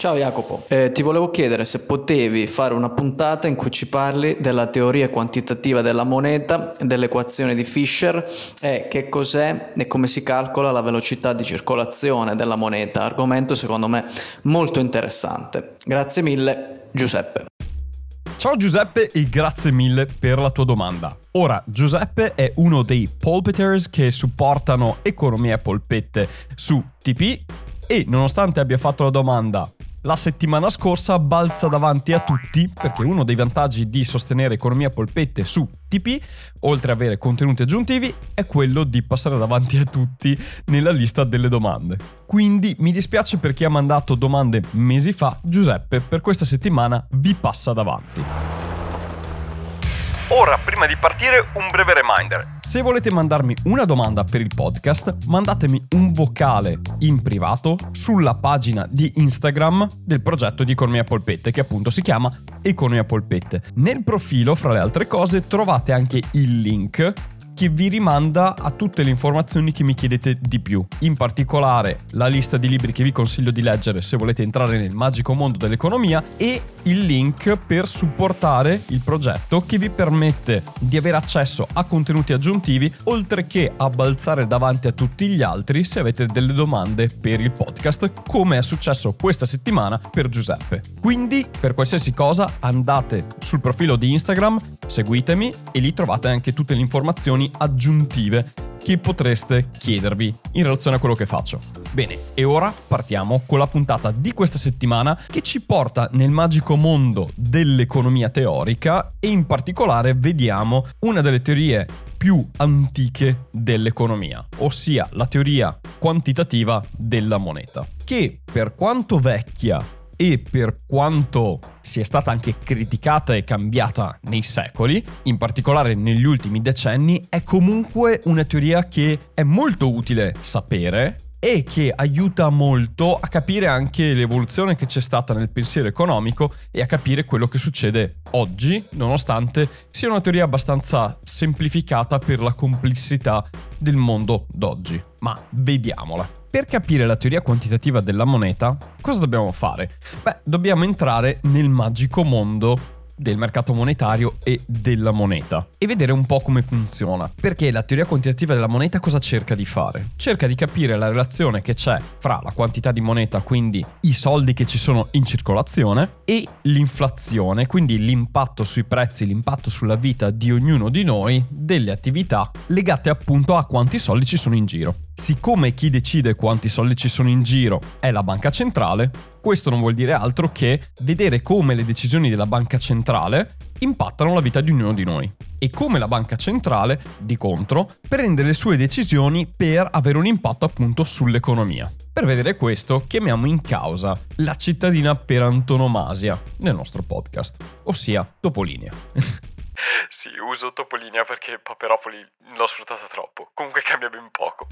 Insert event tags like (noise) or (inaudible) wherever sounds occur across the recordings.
Ciao Jacopo, eh, ti volevo chiedere se potevi fare una puntata in cui ci parli della teoria quantitativa della moneta, dell'equazione di Fisher e che cos'è e come si calcola la velocità di circolazione della moneta, argomento secondo me molto interessante. Grazie mille, Giuseppe. Ciao Giuseppe e grazie mille per la tua domanda. Ora, Giuseppe è uno dei polpeters che supportano Economia Polpette su TP e nonostante abbia fatto la domanda la settimana scorsa balza davanti a tutti perché uno dei vantaggi di sostenere Economia Polpette su TP, oltre ad avere contenuti aggiuntivi, è quello di passare davanti a tutti nella lista delle domande. Quindi mi dispiace per chi ha mandato domande mesi fa, Giuseppe per questa settimana vi passa davanti. Ora, prima di partire, un breve reminder. Se volete mandarmi una domanda per il podcast, mandatemi un vocale in privato sulla pagina di Instagram del progetto di Economia Polpette, che appunto si chiama Economia Polpette. Nel profilo, fra le altre cose, trovate anche il link che vi rimanda a tutte le informazioni che mi chiedete di più. In particolare la lista di libri che vi consiglio di leggere se volete entrare nel magico mondo dell'economia e il link per supportare il progetto che vi permette di avere accesso a contenuti aggiuntivi oltre che a balzare davanti a tutti gli altri se avete delle domande per il podcast come è successo questa settimana per Giuseppe. Quindi per qualsiasi cosa andate sul profilo di Instagram, seguitemi e lì trovate anche tutte le informazioni aggiuntive che potreste chiedervi in relazione a quello che faccio. Bene, e ora partiamo con la puntata di questa settimana che ci porta nel magico mondo dell'economia teorica e in particolare vediamo una delle teorie più antiche dell'economia, ossia la teoria quantitativa della moneta, che per quanto vecchia e per quanto sia stata anche criticata e cambiata nei secoli, in particolare negli ultimi decenni, è comunque una teoria che è molto utile sapere e che aiuta molto a capire anche l'evoluzione che c'è stata nel pensiero economico e a capire quello che succede oggi, nonostante sia una teoria abbastanza semplificata per la complessità del mondo d'oggi. Ma vediamola. Per capire la teoria quantitativa della moneta, cosa dobbiamo fare? Beh, dobbiamo entrare nel magico mondo del mercato monetario e della moneta e vedere un po' come funziona. Perché la teoria quantitativa della moneta cosa cerca di fare? Cerca di capire la relazione che c'è fra la quantità di moneta, quindi i soldi che ci sono in circolazione, e l'inflazione, quindi l'impatto sui prezzi, l'impatto sulla vita di ognuno di noi delle attività legate appunto a quanti soldi ci sono in giro. Siccome chi decide quanti soldi ci sono in giro è la banca centrale, questo non vuol dire altro che vedere come le decisioni della banca centrale impattano la vita di ognuno di noi e come la banca centrale, di contro, prende le sue decisioni per avere un impatto appunto sull'economia. Per vedere questo chiamiamo in causa la cittadina per antonomasia nel nostro podcast, ossia Topolinea. (laughs) sì, uso Topolinea perché Paperopoli l'ho sfruttata troppo, comunque cambia ben poco.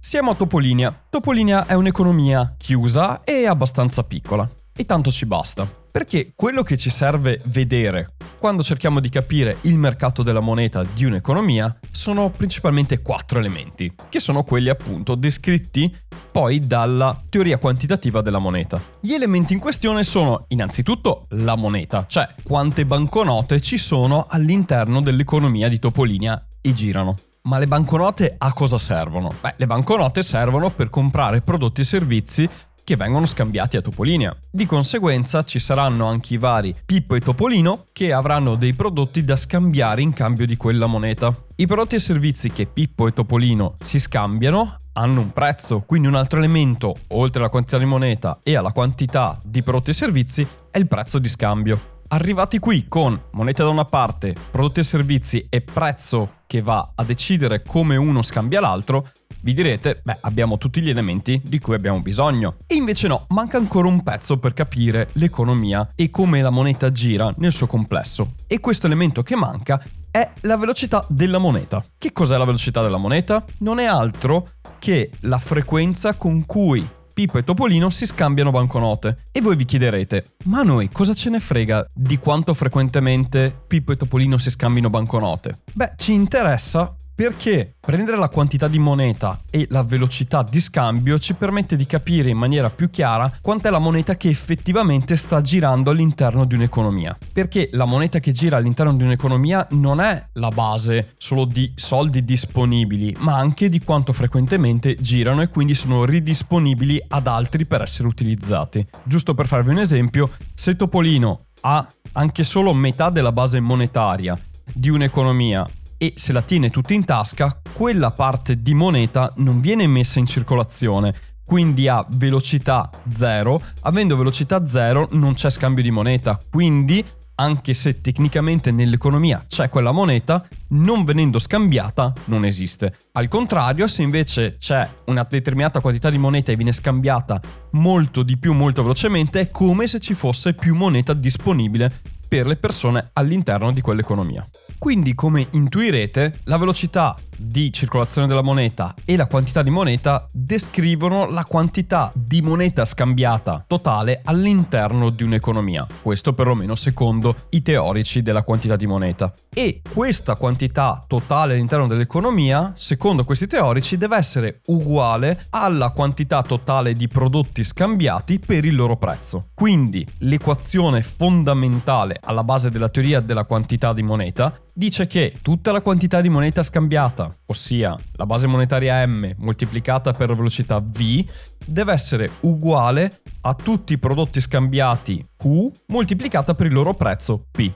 Siamo a Topolinea. Topolinea è un'economia chiusa e abbastanza piccola. E tanto ci basta. Perché quello che ci serve vedere quando cerchiamo di capire il mercato della moneta di un'economia, sono principalmente quattro elementi, che sono quelli appunto descritti poi dalla teoria quantitativa della moneta. Gli elementi in questione sono innanzitutto la moneta, cioè quante banconote ci sono all'interno dell'economia di Topolinia e girano. Ma le banconote a cosa servono? Beh, le banconote servono per comprare prodotti e servizi che vengono scambiati a Topolinia. Di conseguenza ci saranno anche i vari Pippo e Topolino che avranno dei prodotti da scambiare in cambio di quella moneta. I prodotti e servizi che Pippo e Topolino si scambiano hanno un prezzo, quindi un altro elemento, oltre alla quantità di moneta e alla quantità di prodotti e servizi, è il prezzo di scambio. Arrivati qui con moneta da una parte, prodotti e servizi e prezzo che va a decidere come uno scambia l'altro, vi direte, beh, abbiamo tutti gli elementi di cui abbiamo bisogno. E invece no, manca ancora un pezzo per capire l'economia e come la moneta gira nel suo complesso. E questo elemento che manca è la velocità della moneta. Che cos'è la velocità della moneta? Non è altro che la frequenza con cui Pippo e Topolino si scambiano banconote. E voi vi chiederete, ma a noi cosa ce ne frega di quanto frequentemente Pippo e Topolino si scambino banconote? Beh, ci interessa perché prendere la quantità di moneta e la velocità di scambio ci permette di capire in maniera più chiara quant'è la moneta che effettivamente sta girando all'interno di un'economia. Perché la moneta che gira all'interno di un'economia non è la base solo di soldi disponibili, ma anche di quanto frequentemente girano e quindi sono ridisponibili ad altri per essere utilizzati. Giusto per farvi un esempio, se Topolino ha anche solo metà della base monetaria di un'economia e se la tiene tutta in tasca, quella parte di moneta non viene messa in circolazione, quindi ha velocità 0, avendo velocità 0 non c'è scambio di moneta, quindi anche se tecnicamente nell'economia c'è quella moneta, non venendo scambiata non esiste. Al contrario, se invece c'è una determinata quantità di moneta e viene scambiata molto di più molto velocemente, è come se ci fosse più moneta disponibile per le persone all'interno di quell'economia. Quindi, come intuirete, la velocità di circolazione della moneta e la quantità di moneta descrivono la quantità di moneta scambiata totale all'interno di un'economia. Questo perlomeno secondo i teorici della quantità di moneta. E questa quantità totale all'interno dell'economia, secondo questi teorici, deve essere uguale alla quantità totale di prodotti scambiati per il loro prezzo. Quindi l'equazione fondamentale alla base della teoria della quantità di moneta dice che tutta la quantità di moneta scambiata, ossia la base monetaria m moltiplicata per la velocità v, deve essere uguale a tutti i prodotti scambiati q moltiplicata per il loro prezzo p.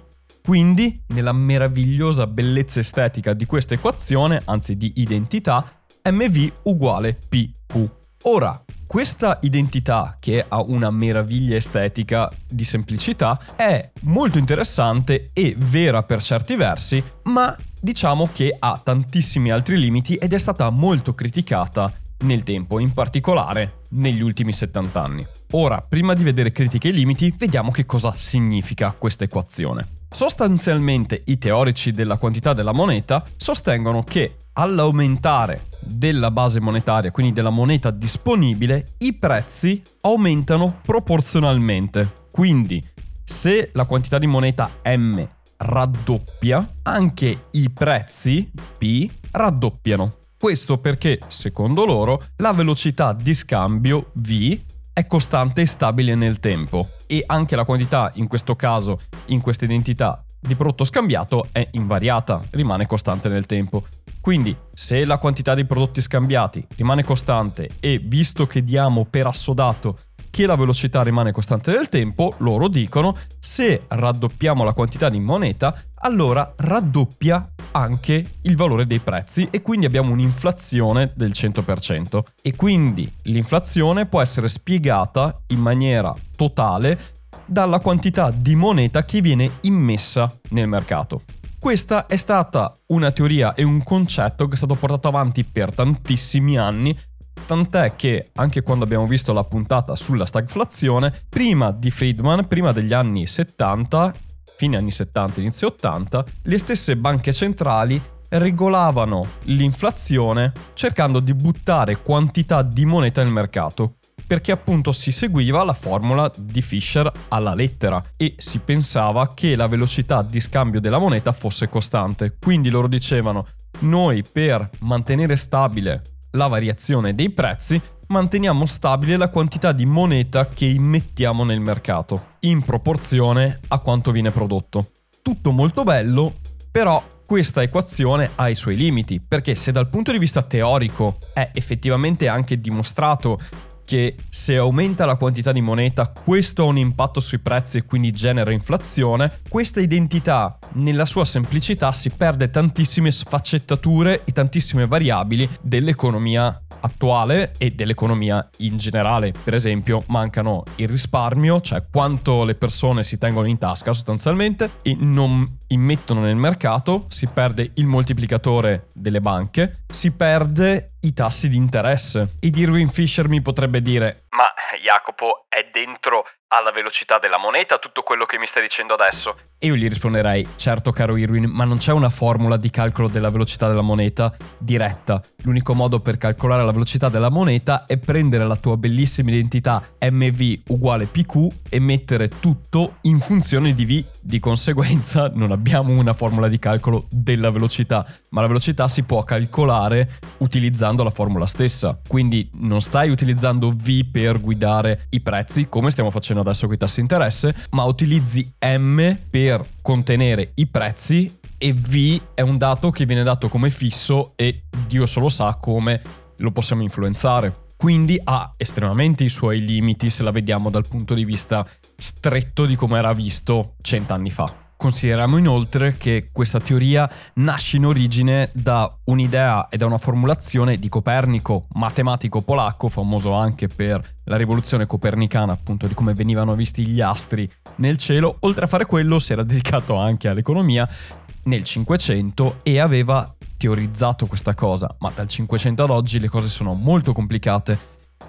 Quindi, nella meravigliosa bellezza estetica di questa equazione, anzi di identità, mv uguale pq. Ora, questa identità, che ha una meraviglia estetica di semplicità, è molto interessante e vera per certi versi, ma diciamo che ha tantissimi altri limiti ed è stata molto criticata nel tempo, in particolare negli ultimi 70 anni. Ora, prima di vedere critiche e limiti, vediamo che cosa significa questa equazione. Sostanzialmente i teorici della quantità della moneta sostengono che all'aumentare della base monetaria, quindi della moneta disponibile, i prezzi aumentano proporzionalmente. Quindi, se la quantità di moneta M raddoppia, anche i prezzi P raddoppiano. Questo perché, secondo loro, la velocità di scambio V è costante e stabile nel tempo e anche la quantità, in questo caso, in questa identità di prodotto scambiato è invariata, rimane costante nel tempo. Quindi, se la quantità di prodotti scambiati rimane costante e visto che diamo per assodato che la velocità rimane costante nel tempo, loro dicono se raddoppiamo la quantità di moneta, allora raddoppia anche il valore dei prezzi e quindi abbiamo un'inflazione del 100%. E quindi l'inflazione può essere spiegata in maniera totale dalla quantità di moneta che viene immessa nel mercato. Questa è stata una teoria e un concetto che è stato portato avanti per tantissimi anni, tant'è che anche quando abbiamo visto la puntata sulla stagflazione, prima di Friedman, prima degli anni 70, fine anni 70, inizio 80, le stesse banche centrali regolavano l'inflazione cercando di buttare quantità di moneta nel mercato perché appunto si seguiva la formula di Fisher alla lettera e si pensava che la velocità di scambio della moneta fosse costante. Quindi loro dicevano noi per mantenere stabile la variazione dei prezzi manteniamo stabile la quantità di moneta che immettiamo nel mercato, in proporzione a quanto viene prodotto. Tutto molto bello, però questa equazione ha i suoi limiti, perché se dal punto di vista teorico è effettivamente anche dimostrato che se aumenta la quantità di moneta questo ha un impatto sui prezzi e quindi genera inflazione, questa identità nella sua semplicità si perde tantissime sfaccettature e tantissime variabili dell'economia attuale e dell'economia in generale. Per esempio, mancano il risparmio, cioè quanto le persone si tengono in tasca sostanzialmente e non immettono nel mercato, si perde il moltiplicatore delle banche, si perde i tassi di interesse. Ed Irwin Fisher mi potrebbe dire: Ma Jacopo è dentro alla velocità della moneta tutto quello che mi stai dicendo adesso? E io gli risponderei, certo caro Irwin, ma non c'è una formula di calcolo della velocità della moneta diretta. L'unico modo per calcolare la velocità della moneta è prendere la tua bellissima identità MV uguale PQ e mettere tutto in funzione di V. Di conseguenza non abbiamo una formula di calcolo della velocità, ma la velocità si può calcolare utilizzando la formula stessa. Quindi non stai utilizzando V per guidare i prezzi come stiamo facendo adesso con i tassi interesse, ma utilizzi M per contenere i prezzi e V è un dato che viene dato come fisso e Dio solo sa come lo possiamo influenzare. Quindi ha estremamente i suoi limiti se la vediamo dal punto di vista stretto di come era visto cent'anni fa. Consideriamo inoltre che questa teoria nasce in origine da un'idea e da una formulazione di Copernico, matematico polacco, famoso anche per la rivoluzione copernicana, appunto di come venivano visti gli astri nel cielo. Oltre a fare quello, si era dedicato anche all'economia nel 500 e aveva teorizzato questa cosa, ma dal 500 ad oggi le cose sono molto complicate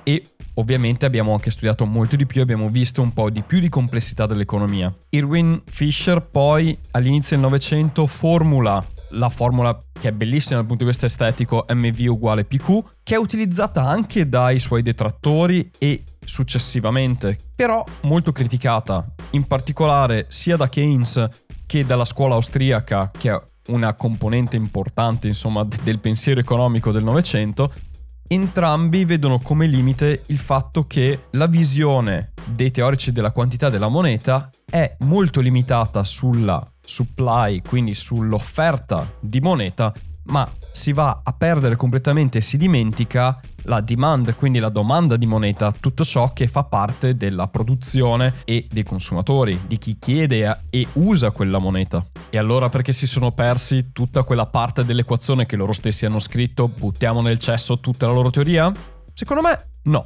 e ovviamente abbiamo anche studiato molto di più e abbiamo visto un po' di più di complessità dell'economia. Irwin Fisher poi all'inizio del Novecento formula la formula che è bellissima dal punto di vista estetico MV uguale PQ, che è utilizzata anche dai suoi detrattori e successivamente, però molto criticata, in particolare sia da Keynes che dalla scuola austriaca, che è una componente importante insomma del pensiero economico del Novecento, entrambi vedono come limite il fatto che la visione dei teorici della quantità della moneta è molto limitata sulla supply, quindi sull'offerta di moneta, ma si va a perdere completamente e si dimentica la demand, quindi la domanda di moneta, tutto ciò che fa parte della produzione e dei consumatori, di chi chiede e usa quella moneta. E allora perché si sono persi tutta quella parte dell'equazione che loro stessi hanno scritto, buttiamo nel cesso tutta la loro teoria? Secondo me no.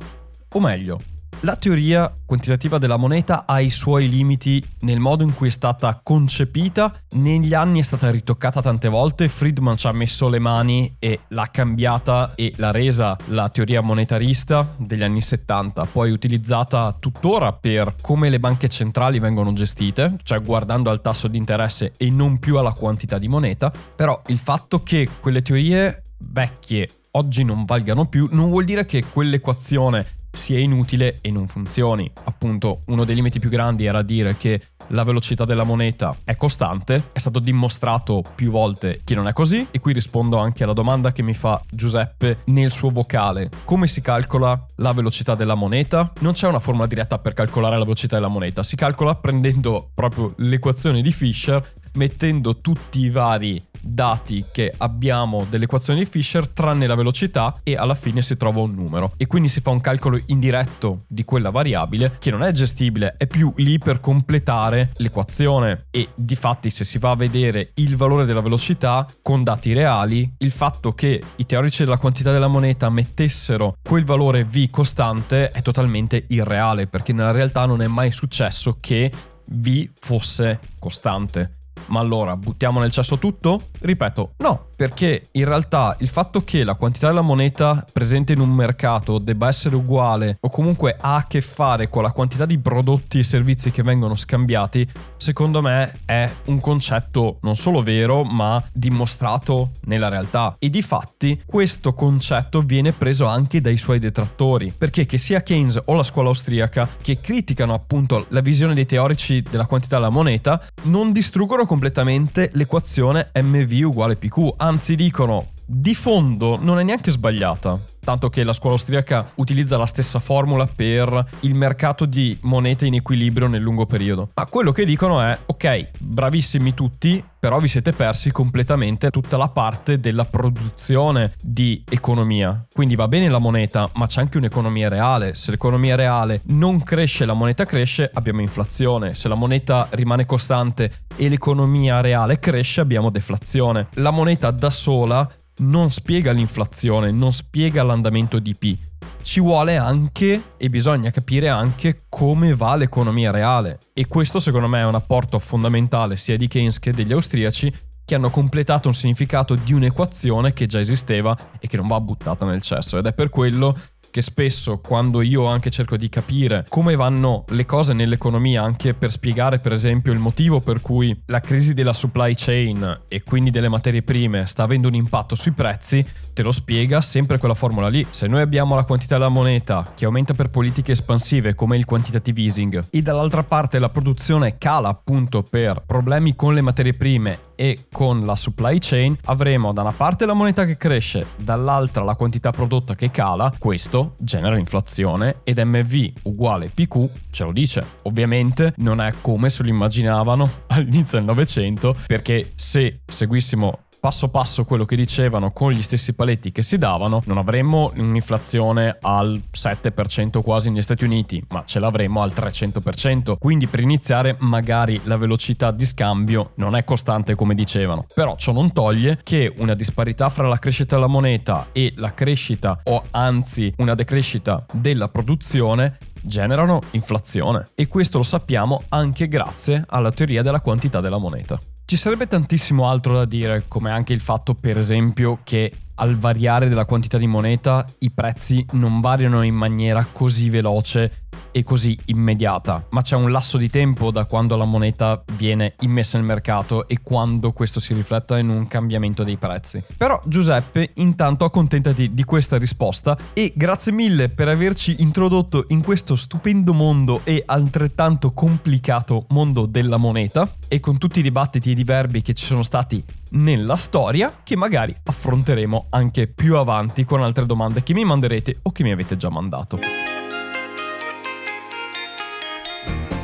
O meglio, la teoria quantitativa della moneta ha i suoi limiti nel modo in cui è stata concepita, negli anni è stata ritoccata tante volte, Friedman ci ha messo le mani e l'ha cambiata e l'ha resa la teoria monetarista degli anni 70, poi utilizzata tuttora per come le banche centrali vengono gestite, cioè guardando al tasso di interesse e non più alla quantità di moneta, però il fatto che quelle teorie vecchie oggi non valgano più non vuol dire che quell'equazione sia inutile e non funzioni. Appunto, uno dei limiti più grandi era dire che la velocità della moneta è costante, è stato dimostrato più volte che non è così e qui rispondo anche alla domanda che mi fa Giuseppe nel suo vocale. Come si calcola la velocità della moneta? Non c'è una formula diretta per calcolare la velocità della moneta, si calcola prendendo proprio l'equazione di Fisher mettendo tutti i vari dati che abbiamo dell'equazione di Fisher tranne la velocità e alla fine si trova un numero e quindi si fa un calcolo indiretto di quella variabile che non è gestibile, è più lì per completare l'equazione e di fatti se si va a vedere il valore della velocità con dati reali, il fatto che i teorici della quantità della moneta mettessero quel valore V costante è totalmente irreale perché nella realtà non è mai successo che V fosse costante. Ma allora buttiamo nel cesso tutto? Ripeto, no. Perché in realtà il fatto che la quantità della moneta presente in un mercato debba essere uguale o comunque ha a che fare con la quantità di prodotti e servizi che vengono scambiati, secondo me è un concetto non solo vero, ma dimostrato nella realtà. E di fatti questo concetto viene preso anche dai suoi detrattori, perché che sia Keynes o la scuola austriaca che criticano appunto la visione dei teorici della quantità della moneta, non distruggono completamente l'equazione MV uguale PQ, anzi dicono di fondo non è neanche sbagliata tanto che la scuola austriaca utilizza la stessa formula per il mercato di monete in equilibrio nel lungo periodo. Ma quello che dicono è, ok, bravissimi tutti, però vi siete persi completamente tutta la parte della produzione di economia. Quindi va bene la moneta, ma c'è anche un'economia reale. Se l'economia reale non cresce, la moneta cresce, abbiamo inflazione. Se la moneta rimane costante e l'economia reale cresce, abbiamo deflazione. La moneta da sola non spiega l'inflazione, non spiega l'andamento di P. Ci vuole anche e bisogna capire anche come va l'economia reale. E questo secondo me è un apporto fondamentale sia di Keynes che degli austriaci che hanno completato un significato di un'equazione che già esisteva e che non va buttata nel cesso. Ed è per quello che spesso quando io anche cerco di capire come vanno le cose nell'economia, anche per spiegare per esempio il motivo per cui la crisi della supply chain e quindi delle materie prime sta avendo un impatto sui prezzi, te lo spiega sempre quella formula lì. Se noi abbiamo la quantità della moneta che aumenta per politiche espansive come il quantitative easing e dall'altra parte la produzione cala appunto per problemi con le materie prime e con la supply chain, avremo da una parte la moneta che cresce, dall'altra la quantità prodotta che cala, questo genera inflazione ed MV uguale PQ ce lo dice. Ovviamente non è come se lo immaginavano (laughs) all'inizio del Novecento, perché se seguissimo passo passo quello che dicevano con gli stessi paletti che si davano, non avremmo un'inflazione al 7% quasi negli Stati Uniti, ma ce l'avremmo al 300%. Quindi per iniziare magari la velocità di scambio non è costante come dicevano. Però ciò non toglie che una disparità fra la crescita della moneta e la crescita o anzi una decrescita della produzione generano inflazione e questo lo sappiamo anche grazie alla teoria della quantità della moneta. Ci sarebbe tantissimo altro da dire, come anche il fatto, per esempio, che al variare della quantità di moneta i prezzi non variano in maniera così veloce e così immediata, ma c'è un lasso di tempo da quando la moneta viene immessa nel mercato e quando questo si rifletta in un cambiamento dei prezzi. Però Giuseppe, intanto accontentati di questa risposta e grazie mille per averci introdotto in questo stupendo mondo e altrettanto complicato mondo della moneta e con tutti i dibattiti ed i verbi che ci sono stati nella storia che magari affronteremo anche più avanti con altre domande che mi manderete o che mi avete già mandato.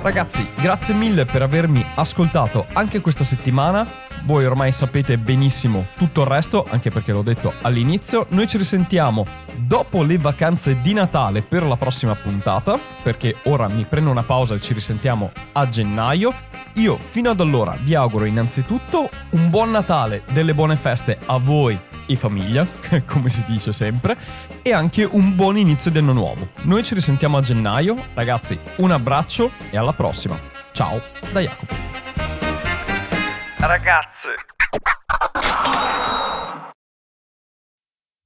Ragazzi, grazie mille per avermi ascoltato anche questa settimana. Voi ormai sapete benissimo tutto il resto, anche perché l'ho detto all'inizio. Noi ci risentiamo dopo le vacanze di Natale per la prossima puntata, perché ora mi prendo una pausa e ci risentiamo a gennaio. Io fino ad allora vi auguro innanzitutto un buon Natale, delle buone feste a voi e famiglia, (laughs) come si dice sempre, e anche un buon inizio di anno nuovo. Noi ci risentiamo a gennaio, ragazzi, un abbraccio e alla prossima. Ciao da Jacopo. Ragazze.